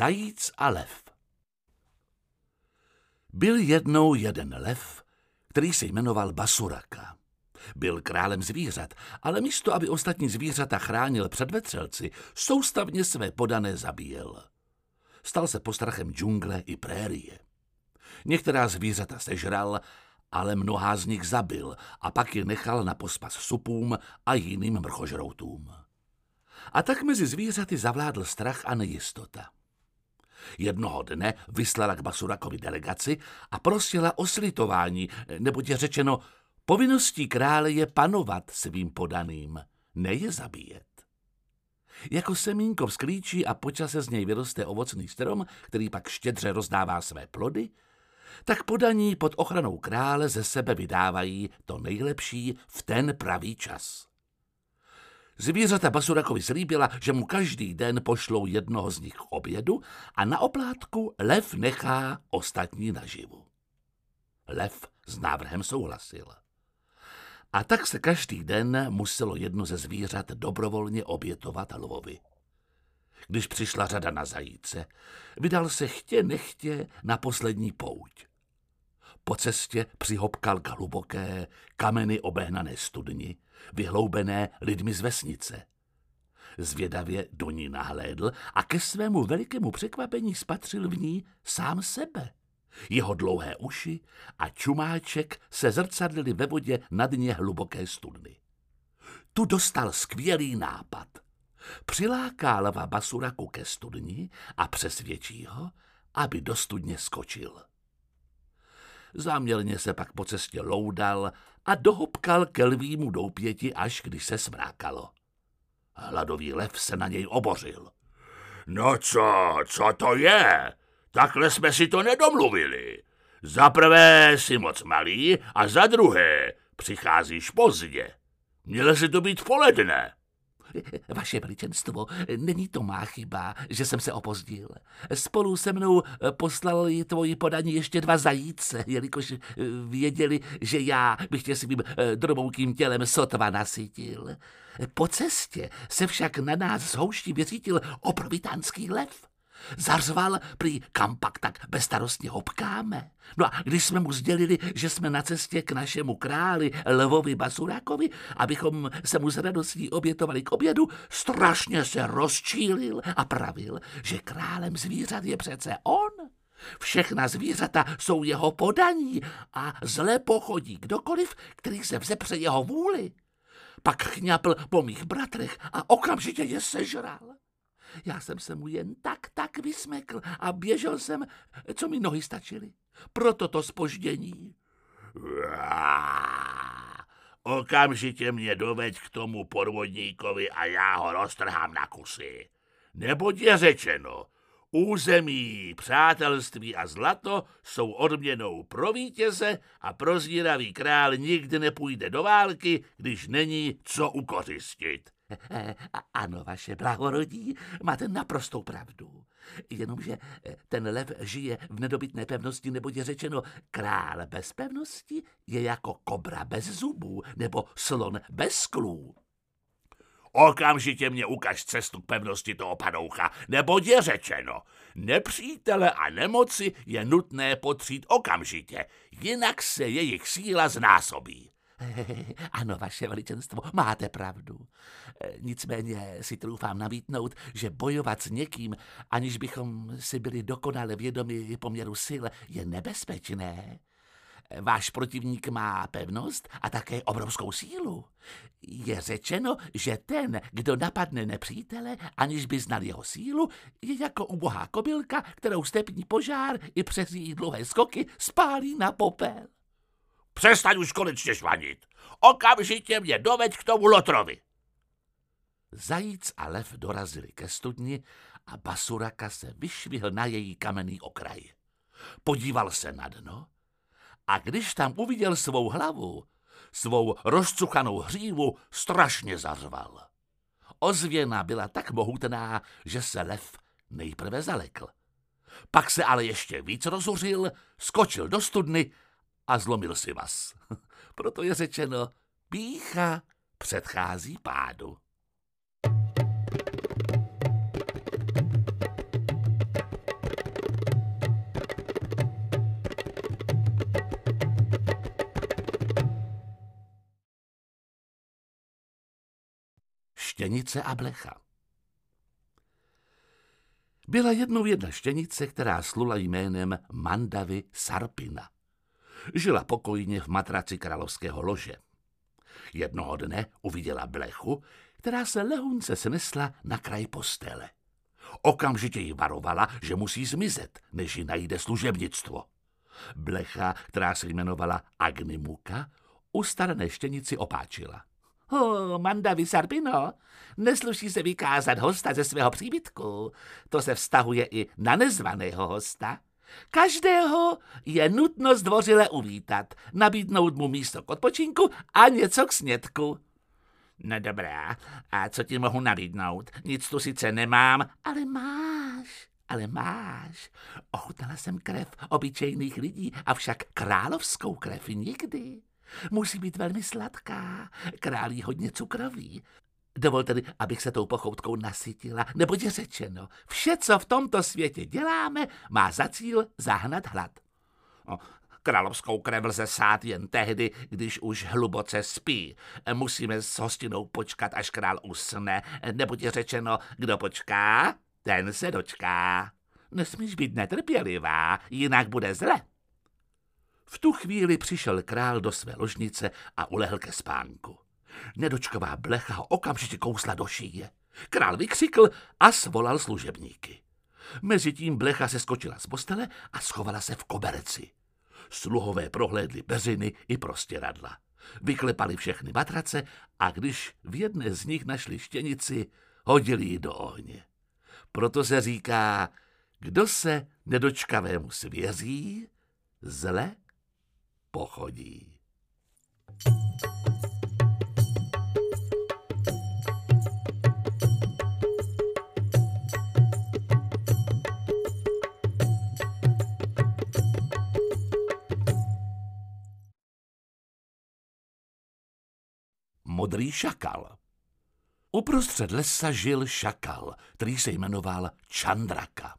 Zajíc a lev Byl jednou jeden lev, který se jmenoval Basuraka. Byl králem zvířat, ale místo, aby ostatní zvířata chránil před vetřelci, soustavně své podané zabíjel. Stal se postrachem džungle i prérie. Některá zvířata sežral, ale mnohá z nich zabil a pak je nechal na pospas supům a jiným mrchožroutům. A tak mezi zvířaty zavládl strach a nejistota. Jednoho dne vyslala k Basurakovi delegaci a prosila o slitování, neboť je řečeno, povinností krále je panovat svým podaným, ne je zabíjet. Jako semínko vzklíčí a počase z něj vyroste ovocný strom, který pak štědře rozdává své plody, tak podaní pod ochranou krále ze sebe vydávají to nejlepší v ten pravý čas. Zvířata Basurakovi slíbila, že mu každý den pošlou jednoho z nich k obědu a na oplátku lev nechá ostatní naživu. Lev s návrhem souhlasil. A tak se každý den muselo jedno ze zvířat dobrovolně obětovat lvovi. Když přišla řada na zajíce, vydal se chtě nechtě na poslední pouť. Po cestě přihopkal k hluboké, kameny obehnané studni, vyhloubené lidmi z vesnice. Zvědavě do ní nahlédl a ke svému velikému překvapení spatřil v ní sám sebe. Jeho dlouhé uši a čumáček se zrcadlili ve vodě na dně hluboké studny. Tu dostal skvělý nápad. Přiláká lva Basuraku ke studni a přesvědčí ho, aby do studně skočil. Záměrně se pak po cestě loudal a dohopkal ke lvímu doupěti, až když se smrákalo. Hladový lev se na něj obořil. No co, co to je? Takhle jsme si to nedomluvili. Za prvé jsi moc malý a za druhé přicházíš pozdě. Mělo si to být poledne. Vaše veličenstvo, není to má chyba, že jsem se opozdil. Spolu se mnou poslali tvoji podaní ještě dva zajíce, jelikož věděli, že já bych tě svým droboukým tělem sotva nasytil. Po cestě se však na nás z houští vyřítil oprovitánský lev. Zařval prý, kam pak tak bezstarostně hopkáme. No a když jsme mu sdělili, že jsme na cestě k našemu králi Lvovi Basurákovi, abychom se mu s radostí obětovali k obědu, strašně se rozčílil a pravil, že králem zvířat je přece on. Všechna zvířata jsou jeho podaní a zle pochodí kdokoliv, který se vzepře jeho vůli. Pak chňapl po mých bratrech a okamžitě je sežral. Já jsem se mu jen tak, tak vysmekl a běžel jsem, co mi nohy stačily. Proto to spoždění. Okamžitě mě doveď k tomu podvodníkovi a já ho roztrhám na kusy. Neboť je řečeno, území, přátelství a zlato jsou odměnou pro vítěze a prozíravý král nikdy nepůjde do války, když není co ukořistit. Ano, vaše blahorodí, máte naprostou pravdu. Jenomže eh, ten lev žije v nedobytné pevnosti, nebo je řečeno, král bez pevnosti je jako kobra bez zubů, nebo slon bez sklů. Okamžitě mě ukaž cestu k pevnosti toho panoucha, nebo je řečeno, nepřítele a nemoci je nutné potřít okamžitě, jinak se jejich síla znásobí. Ano, vaše veličenstvo, máte pravdu. E, nicméně si troufám nabídnout, že bojovat s někým, aniž bychom si byli dokonale vědomi poměru sil, je nebezpečné. E, váš protivník má pevnost a také obrovskou sílu. Je řečeno, že ten, kdo napadne nepřítele, aniž by znal jeho sílu, je jako ubohá kobylka, kterou stepní požár i přes její dlouhé skoky spálí na popel. Přestaň už konečně švanit. Okamžitě mě doveď k tomu Lotrovi. Zajíc a lev dorazili ke studni a Basuraka se vyšvihl na její kamenný okraj. Podíval se na dno a když tam uviděl svou hlavu, svou rozcuchanou hřívu, strašně zařval. Ozvěna byla tak mohutná, že se lev nejprve zalekl. Pak se ale ještě víc rozuřil, skočil do studny a zlomil si vás. Proto je řečeno, pícha předchází pádu. Štěnice a blecha Byla jednou jedna štěnice, která slula jménem Mandavy Sarpina – Žila pokojně v matraci královského lože. Jednoho dne uviděla blechu, která se lehunce snesla na kraj postele. Okamžitě ji varovala, že musí zmizet, než ji najde služebnictvo. Blecha, která se jmenovala Agnimuka, u staré štěnici opáčila. Oh, Manda Visarbino, nesluší se vykázat hosta ze svého příbytku. To se vztahuje i na nezvaného hosta. Každého je nutno zdvořile uvítat, nabídnout mu místo k odpočinku a něco k snědku. No dobrá, a co ti mohu nabídnout? Nic tu sice nemám, ale máš, ale máš. Ochutnala jsem krev obyčejných lidí, avšak královskou krev nikdy. Musí být velmi sladká, králí hodně cukroví. Dovol tedy, abych se tou pochoutkou nasytila, neboť je řečeno, vše, co v tomto světě děláme, má za cíl zahnat hlad. O, královskou krev lze sát jen tehdy, když už hluboce spí. Musíme s hostinou počkat, až král usne, neboť je řečeno, kdo počká, ten se dočká. Nesmíš být netrpělivá, jinak bude zle. V tu chvíli přišel král do své ložnice a ulehl ke spánku. Nedočková blecha ho okamžitě kousla do šíje. Král vykřikl a svolal služebníky. Mezitím blecha se skočila z postele a schovala se v koberci. Sluhové prohlédli beziny i prostěradla. Vyklepali všechny matrace a když v jedné z nich našli štěnici, hodili ji do ohně. Proto se říká, kdo se nedočkavému svěří, zle pochodí. Modrý šakal Uprostřed lesa žil šakal, který se jmenoval Čandraka.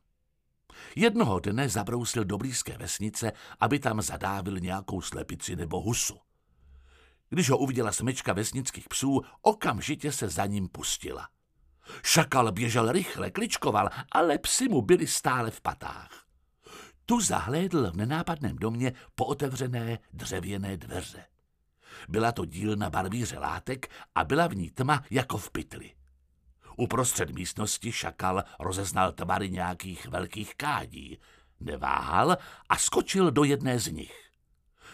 Jednoho dne zabrousil do blízké vesnice, aby tam zadávil nějakou slepici nebo husu. Když ho uviděla smečka vesnických psů, okamžitě se za ním pustila. Šakal běžel rychle, kličkoval, ale psy mu byli stále v patách. Tu zahlédl v nenápadném domě pootevřené dřevěné dveře. Byla to dílna barvíře látek a byla v ní tma jako v pytli. Uprostřed místnosti šakal rozeznal tvary nějakých velkých kádí. Neváhal a skočil do jedné z nich.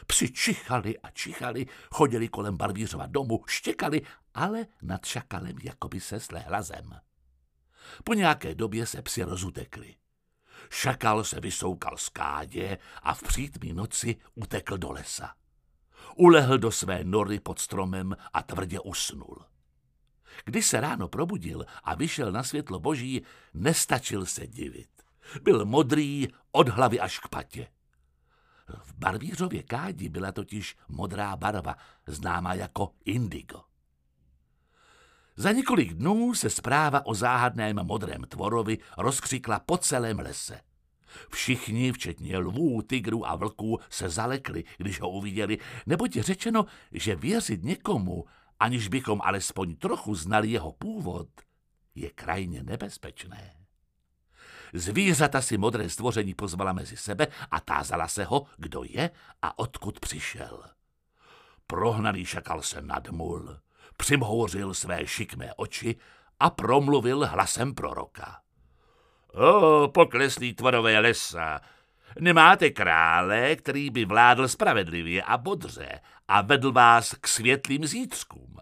Psi čichali a čichali, chodili kolem Barvířova domu, štěkali, ale nad šakalem jakoby se slehla zem. Po nějaké době se psi rozutekli. Šakal se vysoukal z kádě a v přítmí noci utekl do lesa. Ulehl do své nory pod stromem a tvrdě usnul. Když se ráno probudil a vyšel na světlo boží, nestačil se divit. Byl modrý od hlavy až k patě. V barvířově kádi byla totiž modrá barva, známá jako indigo. Za několik dnů se zpráva o záhadném modrém tvorovi rozkřikla po celém lese. Všichni, včetně lvů, tigrů a vlků, se zalekli, když ho uviděli, neboť je řečeno, že věřit někomu, aniž bychom alespoň trochu znali jeho původ, je krajně nebezpečné. Zvířata si modré stvoření pozvala mezi sebe a tázala se ho, kdo je a odkud přišel. Prohnaný šakal se nadmul, přimhouřil své šikmé oči a promluvil hlasem proroka. O, pokleslý tvorové lesa, nemáte krále, který by vládl spravedlivě a bodře a vedl vás k světlým zítřkům.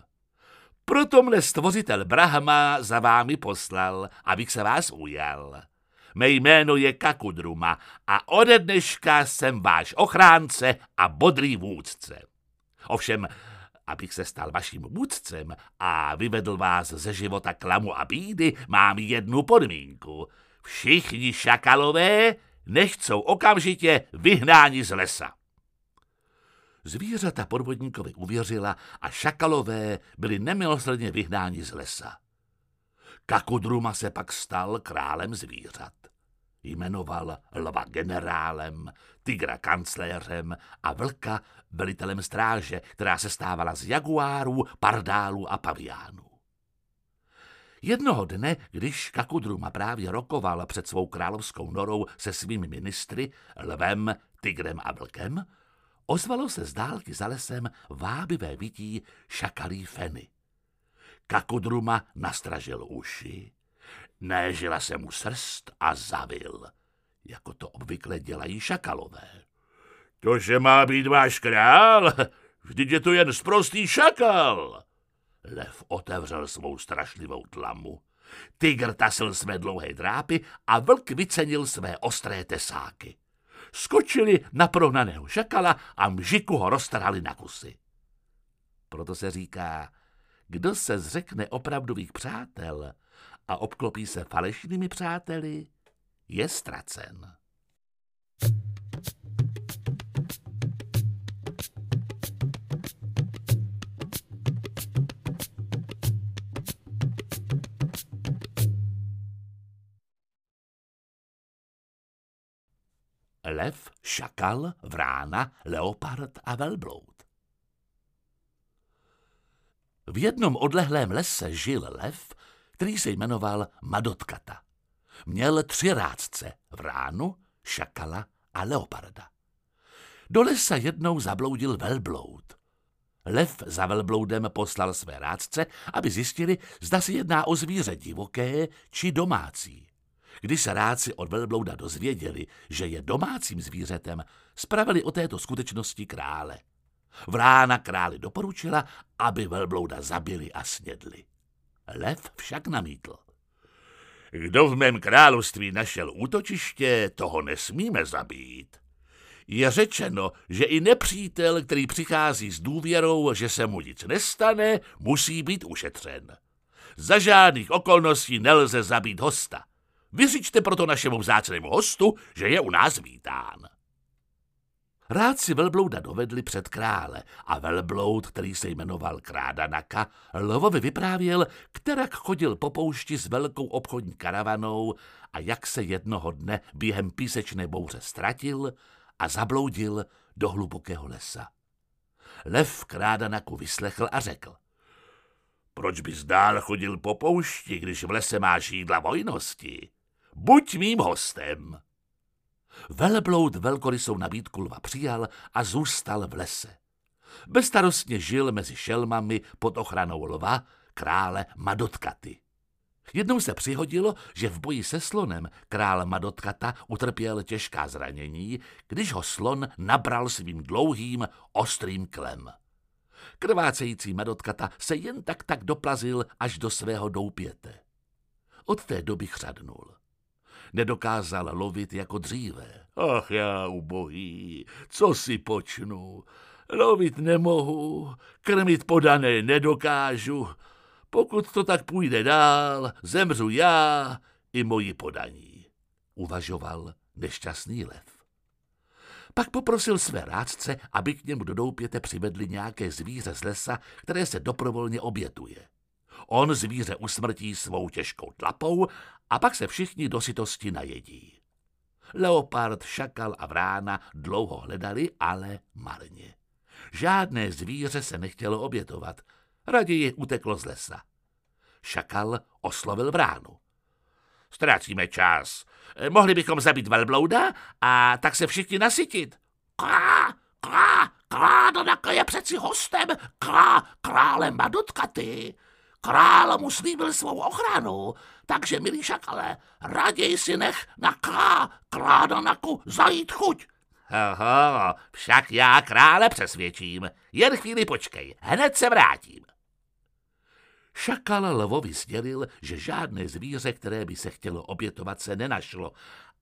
Proto mne stvořitel Brahma za vámi poslal, abych se vás ujal. Mé jméno je Kakudruma a ode dneška jsem váš ochránce a bodrý vůdce. Ovšem, abych se stal vaším vůdcem a vyvedl vás ze života klamu a bídy, mám jednu podmínku. Všichni šakalové nechcou okamžitě vyhnáni z lesa. Zvířata podvodníkovi uvěřila a šakalové byli nemilosrdně vyhnáni z lesa. Kakudruma se pak stal králem zvířat. Jmenoval lva generálem, tigra kancléřem a vlka velitelem stráže, která se stávala z jaguárů, pardálů a paviánů. Jednoho dne, když Kakudruma právě rokoval před svou královskou norou se svými ministry, lvem, tigrem a vlkem, ozvalo se z dálky za lesem vábivé vidí šakalí feny. Kakudruma nastražil uši, néžila se mu srst a zavil, jako to obvykle dělají šakalové. To, že má být váš král? Vždyť je to jen sprostý šakal. Lev otevřel svou strašlivou tlamu. Tygr tasil své dlouhé drápy a vlk vycenil své ostré tesáky. Skočili na prohnaného šakala a mžiku ho roztrhali na kusy. Proto se říká, kdo se zřekne opravdových přátel a obklopí se falešnými přáteli, je ztracen. Lev, šakal, vrána, leopard a velbloud. V jednom odlehlém lese žil lev, který se jmenoval Madotkata. Měl tři rádce, vránu, šakala a leoparda. Do lesa jednou zabloudil velbloud. Lev za velbloudem poslal své rádce, aby zjistili, zda se jedná o zvíře divoké či domácí. Když se rádci od velblouda dozvěděli, že je domácím zvířetem, spravili o této skutečnosti krále. Vrána králi doporučila, aby velblouda zabili a snědli. Lev však namítl. Kdo v mém království našel útočiště, toho nesmíme zabít. Je řečeno, že i nepřítel, který přichází s důvěrou, že se mu nic nestane, musí být ušetřen. Za žádných okolností nelze zabít hosta. Vyřičte proto našemu vzácnému hostu, že je u nás vítán. Rádci velblouda dovedli před krále a velbloud, který se jmenoval Krádanaka, Lvovi vyprávěl, kterak chodil po poušti s velkou obchodní karavanou a jak se jednoho dne během písečné bouře ztratil a zabloudil do hlubokého lesa. Lev Krádanaku vyslechl a řekl. Proč bys dál chodil po poušti, když v lese máš jídla vojnosti? Buď mým hostem. Velbloud velkorysou nabídku lva přijal a zůstal v lese. Bezstarostně žil mezi šelmami pod ochranou lva, krále Madotkaty. Jednou se přihodilo, že v boji se slonem král Madotkata utrpěl těžká zranění, když ho slon nabral svým dlouhým, ostrým klem. Krvácející Madotkata se jen tak tak doplazil až do svého doupěte. Od té doby chřadnul nedokázal lovit jako dříve. Ach já ubohý, co si počnu? Lovit nemohu, krmit podané nedokážu. Pokud to tak půjde dál, zemřu já i moji podaní, uvažoval nešťastný lev. Pak poprosil své rádce, aby k němu do doupěte přivedli nějaké zvíře z lesa, které se doprovolně obětuje. On zvíře usmrtí svou těžkou tlapou a pak se všichni do sytosti najedí. Leopard, šakal a vrána dlouho hledali, ale marně. Žádné zvíře se nechtělo obětovat, raději uteklo z lesa. Šakal oslovil vránu. Ztrácíme čas. Mohli bychom zabít velblouda a tak se všichni nasytit. Krá, krá, krá, to je přeci hostem, krá, krále Madutkaty. Král mu slíbil svou ochranu, takže, milý šakale, raději si nech na krá, krádanaku zajít chuť. Oho, však já krále přesvědčím. Jen chvíli počkej, hned se vrátím. Šakal lvovi sdělil, že žádné zvíře, které by se chtělo obětovat, se nenašlo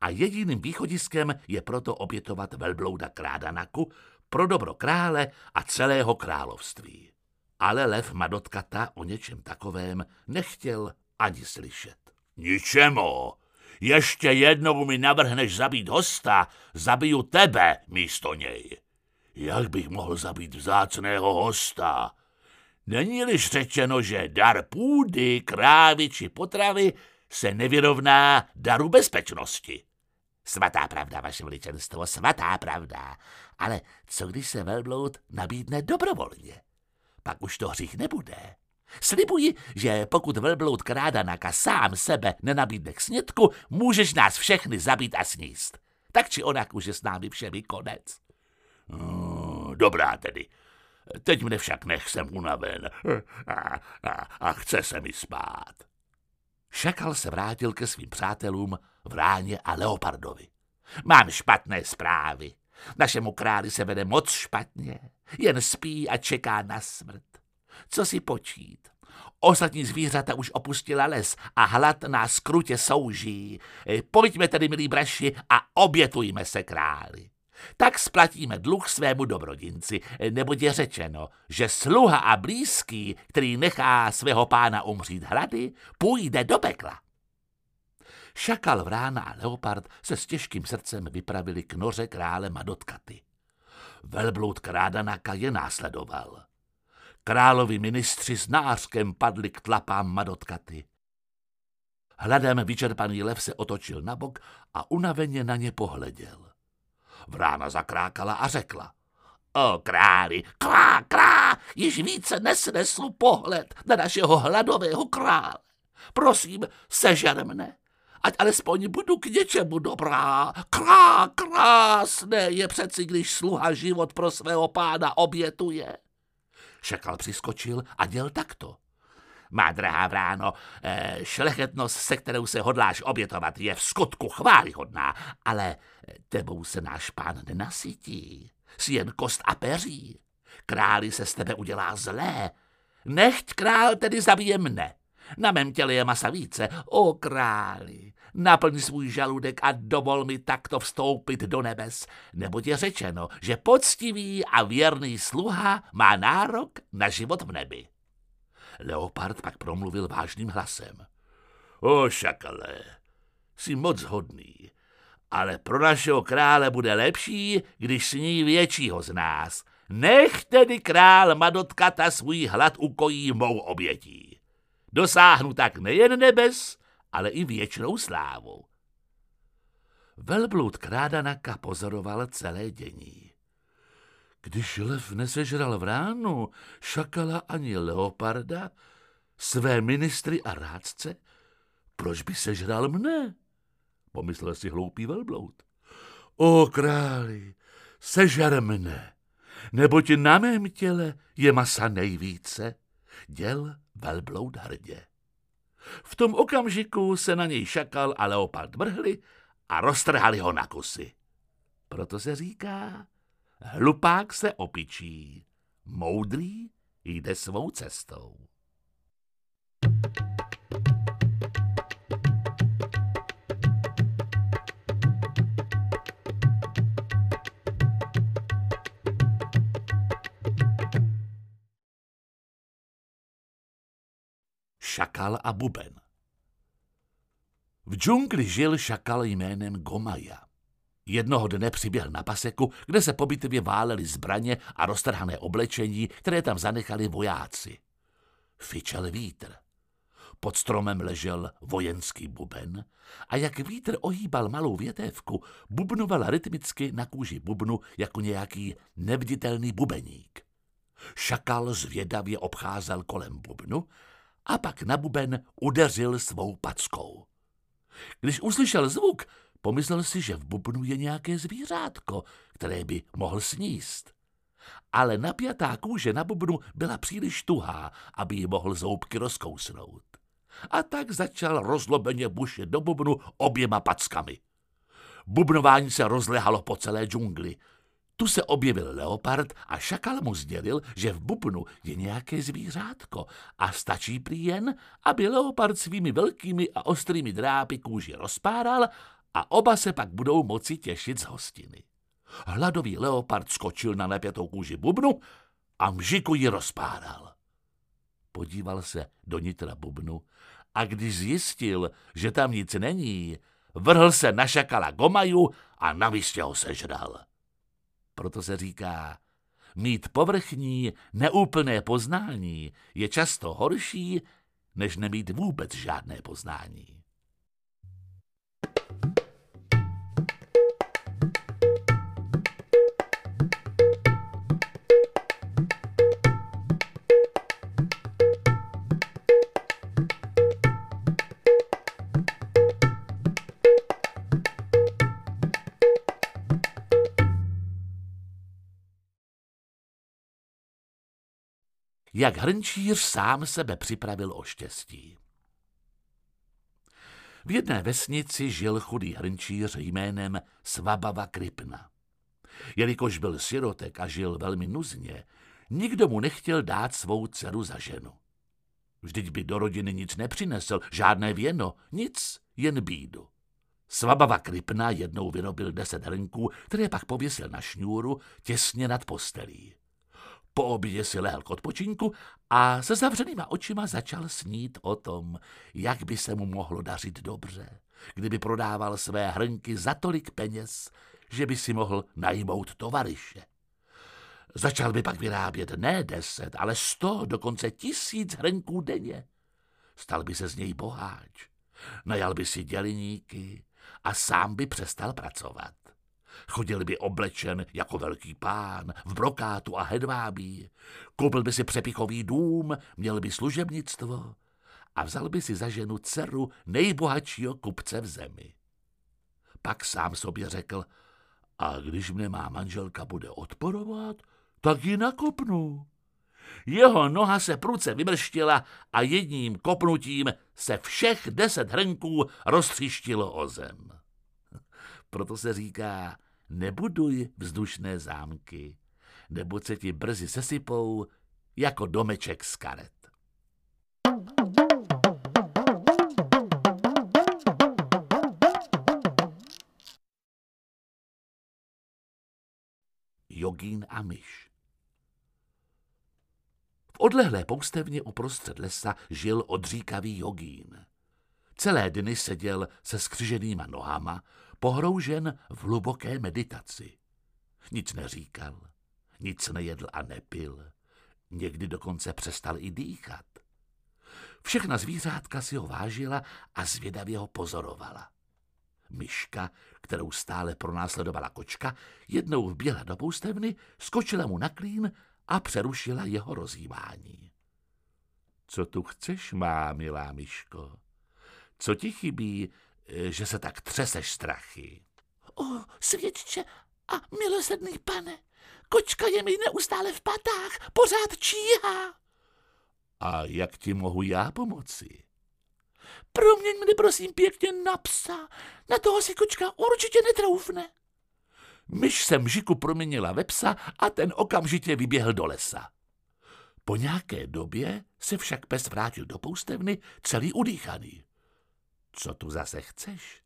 a jediným východiskem je proto obětovat velblouda krádanaku pro dobro krále a celého království ale lev Madotkata o něčem takovém nechtěl ani slyšet. Ničemu. Ještě jednou mi navrhneš zabít hosta, zabiju tebe místo něj. Jak bych mohl zabít vzácného hosta? Není-liž řečeno, že dar půdy, krávy či potravy se nevyrovná daru bezpečnosti. Svatá pravda, vaše veličenstvo, svatá pravda. Ale co když se velbloud nabídne dobrovolně? Pak už to hřích nebude. Slibuji, že pokud velbloud Krádanaka sám sebe nenabídne k snědku, můžeš nás všechny zabít a sníst. Tak či onak už je s námi všemi konec. No, dobrá tedy. Teď mne však nech jsem unaven a, a, a chce se mi spát. Šakal se vrátil ke svým přátelům Vráně a Leopardovi. Mám špatné zprávy. Našemu králi se vede moc špatně. Jen spí a čeká na smrt. Co si počít? Ostatní zvířata už opustila les a hlad nás krutě souží. Pojďme tedy, milí braši, a obětujme se králi. Tak splatíme dluh svému dobrodinci, neboť je řečeno, že sluha a blízký, který nechá svého pána umřít hlady, půjde do pekla. Šakal, vrána a leopard se s těžkým srdcem vypravili k noře krále Madotkaty. Velbloud Krádanaka je následoval. Královi ministři s nářkem padli k tlapám Madotkaty. Hladem vyčerpaný lev se otočil na bok a unaveně na ně pohleděl. Vrána zakrákala a řekla. O králi, krá, krá, již více nesnesl pohled na našeho hladového krále. Prosím, sežer mne, ať alespoň budu k něčemu dobrá. Krá, krásné je přeci, když sluha život pro svého pána obětuje. Šakal přiskočil a děl takto. Má drahá vráno, eh, šlechetnost, se kterou se hodláš obětovat, je v skutku chválihodná, ale tebou se náš pán nenasytí. Jsi jen kost a peří. Králi se z tebe udělá zlé. Nechť král tedy zabije mne. Na mém těle je masa více. O králi, naplň svůj žaludek a dovol mi takto vstoupit do nebes, neboť je řečeno, že poctivý a věrný sluha má nárok na život v nebi. Leopard pak promluvil vážným hlasem. O šakale, jsi moc hodný, ale pro našeho krále bude lepší, když sní většího z nás. Nech tedy král Madotkata svůj hlad ukojí mou obětí. Dosáhnu tak nejen nebes, ale i věčnou slávu. Velbloud Krádanaka pozoroval celé dění. Když lev nesežral v ránu šakala ani leoparda, své ministry a rádce, proč by sežral mne? Pomyslel si hloupý velbloud. O králi, sežer mne, neboť na mém těle je masa nejvíce, děl velbloud hrdě. V tom okamžiku se na něj šakal a leopard vrhli a roztrhali ho na kusy. Proto se říká, hlupák se opičí, moudrý jde svou cestou. Šakal a buben V džungli žil šakal jménem Gomaja. Jednoho dne přiběhl na paseku, kde se po bitvě válely zbraně a roztrhané oblečení, které tam zanechali vojáci. Fičel vítr. Pod stromem ležel vojenský buben a jak vítr ohýbal malou větévku, bubnoval rytmicky na kůži bubnu jako nějaký neviditelný bubeník. Šakal zvědavě obcházel kolem bubnu a pak na buben udeřil svou packou. Když uslyšel zvuk, pomyslel si, že v bubnu je nějaké zvířátko, které by mohl sníst. Ale napjatá kůže na bubnu byla příliš tuhá, aby ji mohl zoubky rozkousnout. A tak začal rozlobeně bušit do bubnu oběma packami. Bubnování se rozlehalo po celé džungli. Tu se objevil leopard a šakal mu sdělil, že v bubnu je nějaké zvířátko a stačí prý jen, aby leopard svými velkými a ostrými drápy kůži rozpáral a oba se pak budou moci těšit z hostiny. Hladový leopard skočil na napětou kůži bubnu a mžiku ji rozpáral. Podíval se do nitra bubnu a když zjistil, že tam nic není, vrhl se na šakala Gomaju a na místě ho sežral. Proto se říká, mít povrchní, neúplné poznání je často horší, než nemít vůbec žádné poznání. Jak hrnčíř sám sebe připravil o štěstí. V jedné vesnici žil chudý hrnčíř jménem Svabava Kripna. Jelikož byl sirotek a žil velmi nuzně, nikdo mu nechtěl dát svou dceru za ženu. Vždyť by do rodiny nic nepřinesl, žádné věno, nic, jen bídu. Svabava Kripna jednou vyrobil deset hrnků, které pak pověsil na šňůru těsně nad postelí. Po obědě si lehl k odpočinku a se zavřenýma očima začal snít o tom, jak by se mu mohlo dařit dobře, kdyby prodával své hrnky za tolik peněz, že by si mohl najmout tovariše. Začal by pak vyrábět ne deset, ale sto, dokonce tisíc hrnků denně. Stal by se z něj boháč. Najal by si děliníky a sám by přestal pracovat. Chodil by oblečen jako velký pán, v brokátu a hedvábí. Koupil by si přepichový dům, měl by služebnictvo a vzal by si za ženu dceru nejbohatšího kupce v zemi. Pak sám sobě řekl, a když mne má manželka bude odporovat, tak ji nakopnu. Jeho noha se pruce vymrštila a jedním kopnutím se všech deset hrnků roztřištilo o zem. Proto se říká, nebuduj vzdušné zámky, nebo se ti brzy sesypou jako domeček z karet. Jogín a myš V odlehlé poustevně uprostřed lesa žil odříkavý jogín. Celé dny seděl se skřiženýma nohama, pohroužen v hluboké meditaci. Nic neříkal, nic nejedl a nepil, někdy dokonce přestal i dýchat. Všechna zvířátka si ho vážila a zvědavě ho pozorovala. Myška, kterou stále pronásledovala kočka, jednou vběhla do poustevny, skočila mu na klín a přerušila jeho rozjímání. Co tu chceš, má, milá myško? Co ti chybí, že se tak třeseš strachy. O, svědče a milosrdný pane, kočka je mi neustále v patách, pořád číhá. A jak ti mohu já pomoci? Proměň mě prosím pěkně na psa, na toho si kočka určitě netroufne. Myš se mžiku proměnila ve psa a ten okamžitě vyběhl do lesa. Po nějaké době se však pes vrátil do poustevny celý udýchaný. Co tu zase chceš?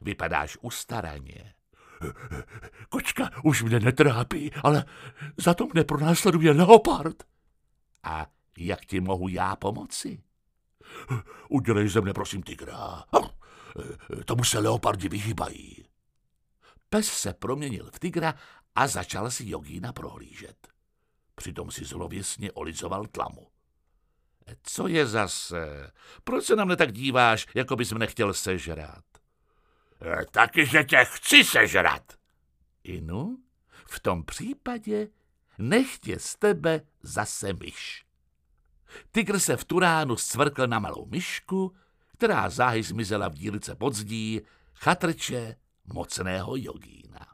Vypadáš ustaraně. Kočka už mě netrápí, ale za to mne pronásleduje leopard. A jak ti mohu já pomoci? Udělej ze mne, prosím, tygra. Tomu se leopardi vyhýbají. Pes se proměnil v tygra a začal si jogína prohlížet. Přitom si zlověsně olizoval tlamu. Co je zase? Proč se na mne tak díváš, jako bys mne chtěl sežrat? E, taky, že tě chci sežrat. Inu, v tom případě nechtě z tebe zase myš. Tygr se v turánu scvrkl na malou myšku, která záhy zmizela v dílce pod zdí chatrče mocného jogína.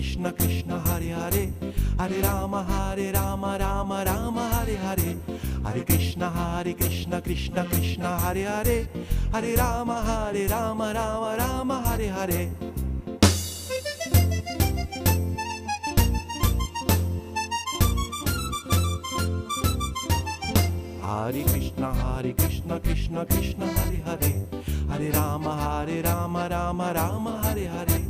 Krishna कृष्ण हरे हरे हरे राम Hare राम राम राम हरे हरे हरे कृष्ण Hare कृष्ण कृष्ण कृष्ण हरे हरे हरे राम Hare राम राम राम हरे Hare Hare Krishna, Hare Krishna, Krishna Krishna, Hare Hare, Hare Rama, Hare Rama, Rama Rama, Hare Hare.